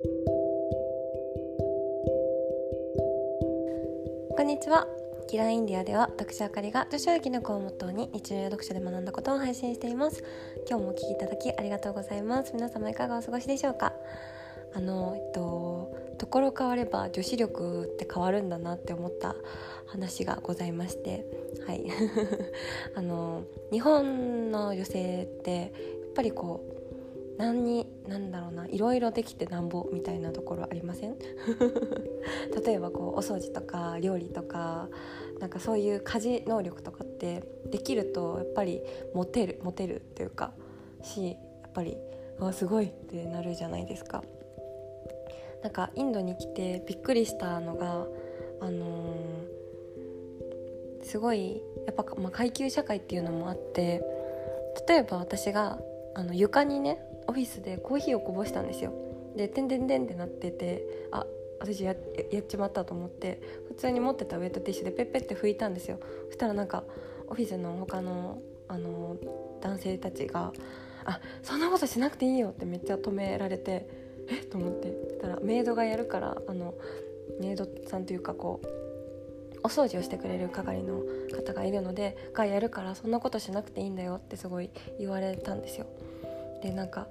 こんにちは。キラーインディアでは私あかりが女子力の子をモットーに日常や読書で学んだことを配信しています。今日もお聞きいただきありがとうございます。皆様いかがお過ごしでしょうか？あのえっとところ変われば女子力って変わるんだなって思った話がございまして。はい。あの日本の女性ってやっぱりこう何に何だろうないろいろできてなんぼみたいなところありません？例えばこうお掃除とか料理とかなんかそういう家事能力とかってできるとやっぱりモテるモテるっていうかしやっぱりあすごいってなるじゃないですか。なんかインドに来てびっくりしたのがあのー、すごいやっぱ、まあ、階級社会っていうのもあって例えば私があの床にねオフィスでコーヒーをこぼしたんですよ。で「てんてんてん」ってなっててあ私やっちまったと思って普通に持ってたウェットティッシュでペッペって拭いたんですよ。そしたらなんかオフィスの他のあの男性たちが「あそんなことしなくていいよ」ってめっちゃ止められてえ？っと思って。そしたらメイドがやるからあのメイドさんというかこうお掃除をしてくれる係の方がいるのでがやるからそんなことしなくていいんだよってすごい言われたんですよ。でなんか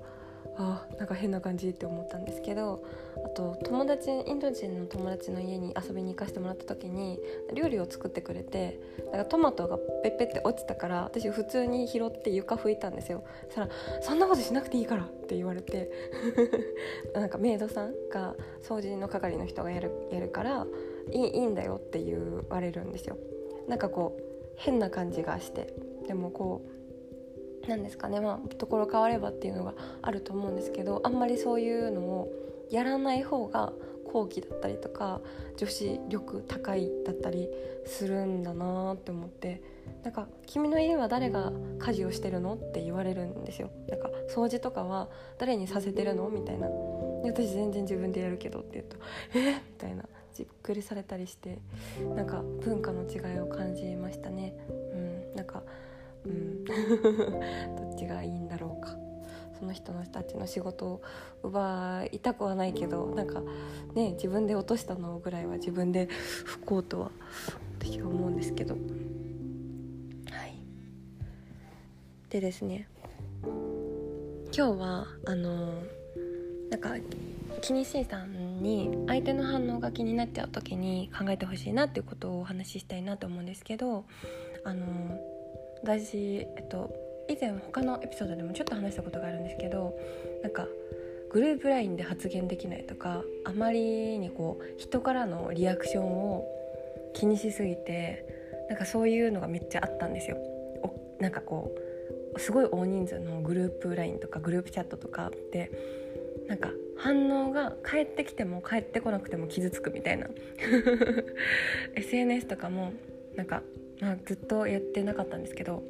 あなんか変な感じって思ったんですけどあと友達インド人の友達の家に遊びに行かせてもらった時に料理を作ってくれてだからトマトがペッペって落ちたから私普通に拾って床拭いたんですよ。そしたら「そんなことしなくていいから」って言われて なんかメイドさんが掃除の係の人がやるやるからいいいいんだよって言われるんですよ。なんかこう変な感じがしてでもこうなんですかね。まあところ変わればっていうのがあると思うんですけどあんまりそういうのをやらない方が後期だったりとか女子力高いだったりするんだなって思ってなんか「君の家は誰が家事をしてるの?」って言われるんですよ。なんか掃除とかは誰にさせてるのみたいな。私全然自分でやるけどって言うと「え？みたいな。じっくりされたりしてなんか文化の違いを感じましたね。うん。なんか どっちがいいんだろうか。その人の人たちの仕事を奪いたくはないけどなんかね自分で落としたのぐらいは自分で不幸とは私は思うんですけど。はい。でですね今日はあのなんか気にしいさんに相手の反応が気になっちゃう時に考えてほしいなっていうことをお話ししたいなと思うんですけどあの私、えっと、以前他のエピソードでもちょっと話したことがあるんですけどなんかグループ LINE で発言できないとかあまりにこう人からのリアクションを気にしすぎてなんかそういうのがめっちゃあったんですよ。なんかこうすごい大人数のグループ LINE とかグループチャットとかってなんか反応が返ってきても返ってこなくても傷つくみたいな SNS とかもなんかまあ、ずっとやってなかったんですけど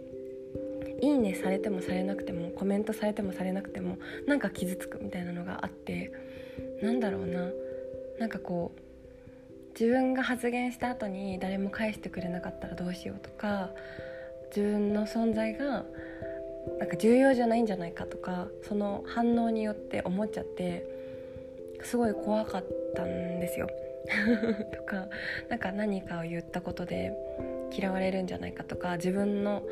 「いいね」されてもされなくてもコメントされてもされなくてもなんか傷つくみたいなのがあってなんだろうななんかこう自分が発言した後に誰も返してくれなかったらどうしようとか自分の存在がなんか重要じゃないんじゃないかとかその反応によって思っちゃってすごい怖かったんですよ。とかなんか何かを言ったことで嫌われるんじゃないかとか自分の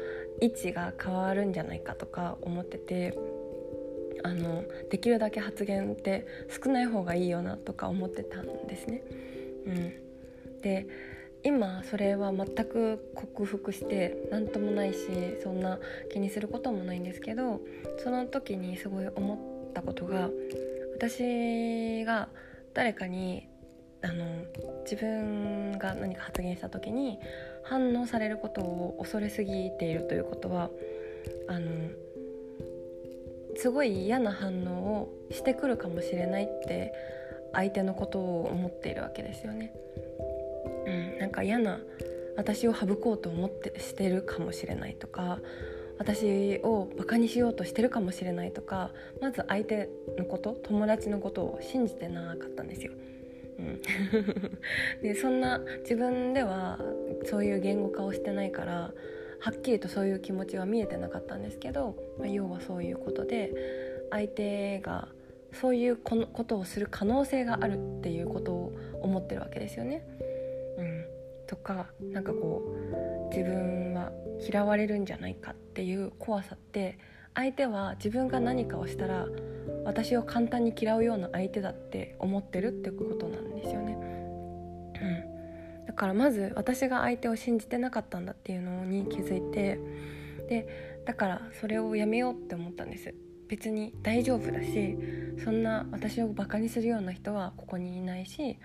位置が変わるんじゃないかとか思っててあのできるだけ発言って少ない方がいいよなとか思ってたんですね。うん、で今それは全く克服して何ともないしそんな気にすることもないんですけどその時にすごい思ったことが私が誰かにあの自分が何か発言した時に反応されることを恐れすぎているということはあのすごい嫌な反応をしてくるかもしれないって相手のことを思っているわけですよね。うん、なんか嫌な私を省こうと思ってしてるかもしれないとか私をバカにしようとしてるかもしれないとかまず相手のこと友達のことを信じてなかったんですよ。うん、でそんな自分ではそういう言語化をしてないからはっきりとそういう気持ちは見えてなかったんですけど、まあ、要はそういうことで相手がそういうことをする可能性があるっていうことを思ってるわけですよね。うん、とかなんかこう自分は嫌われるんじゃないかっていう怖さって相手は自分が何かをしたら私を簡単に嫌うような相手だって思ってるってことなんですよね。うん、だからまず私が相手を信じてなかったんだっていうのに気づいてでだからそれをやめようって思ったんです別に大丈夫だしそんな私をバカにするような人はここにいないし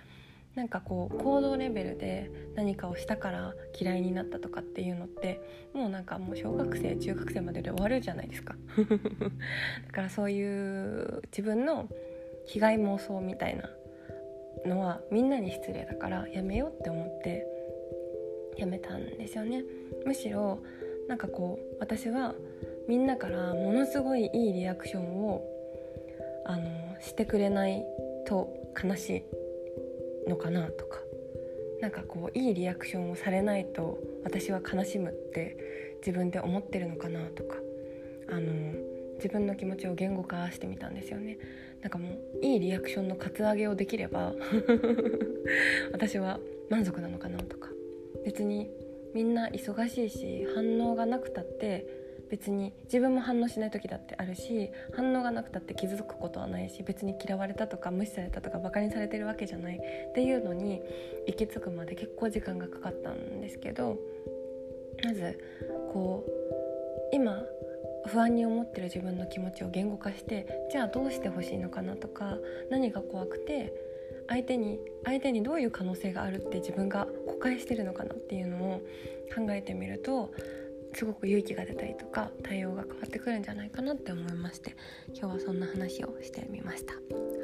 なんかこう行動レベルで何かをしたから嫌いになったとかっていうのってもうなんかもう小学生中学生までで終わるじゃないですか。だからそういう自分の被害妄想みたいなのはみんなに失礼だからやめようって思ってやめたんですよね。むしろなんかこう私はみんなからものすごいいいリアクションをあのしてくれないと悲しいのかなとか。なんかこういいリアクションをされないと私は悲しむって自分で思ってるのかなとか。あの自分の気持ちを言語化してみたんですよね。なんかもういいリアクションのカツアゲをできれば 私は満足なのかなとか。別にみんな忙しいし反応がなくたって別に自分も反応しない時だってあるし反応がなくたって気づくことはないし別に嫌われたとか無視されたとかバカにされてるわけじゃないっていうのに行き着くまで結構時間がかかったんですけどまずこう今不安に思ってる自分の気持ちを言語化してじゃあどうしてほしいのかなとか何が怖くて相手に相手にどういう可能性があるって自分が誤解してるのかなっていうのを考えてみるとすごく勇気が出たりとか対応が変わってくるんじゃないかなって思いまして今日はそんな話をしてみました。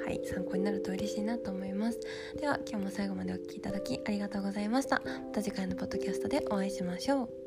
はい参考になると嬉しいなと思います。では今日も最後までお聴きいただきありがとうございました。また次回のポッドキャストでお会いしましょう。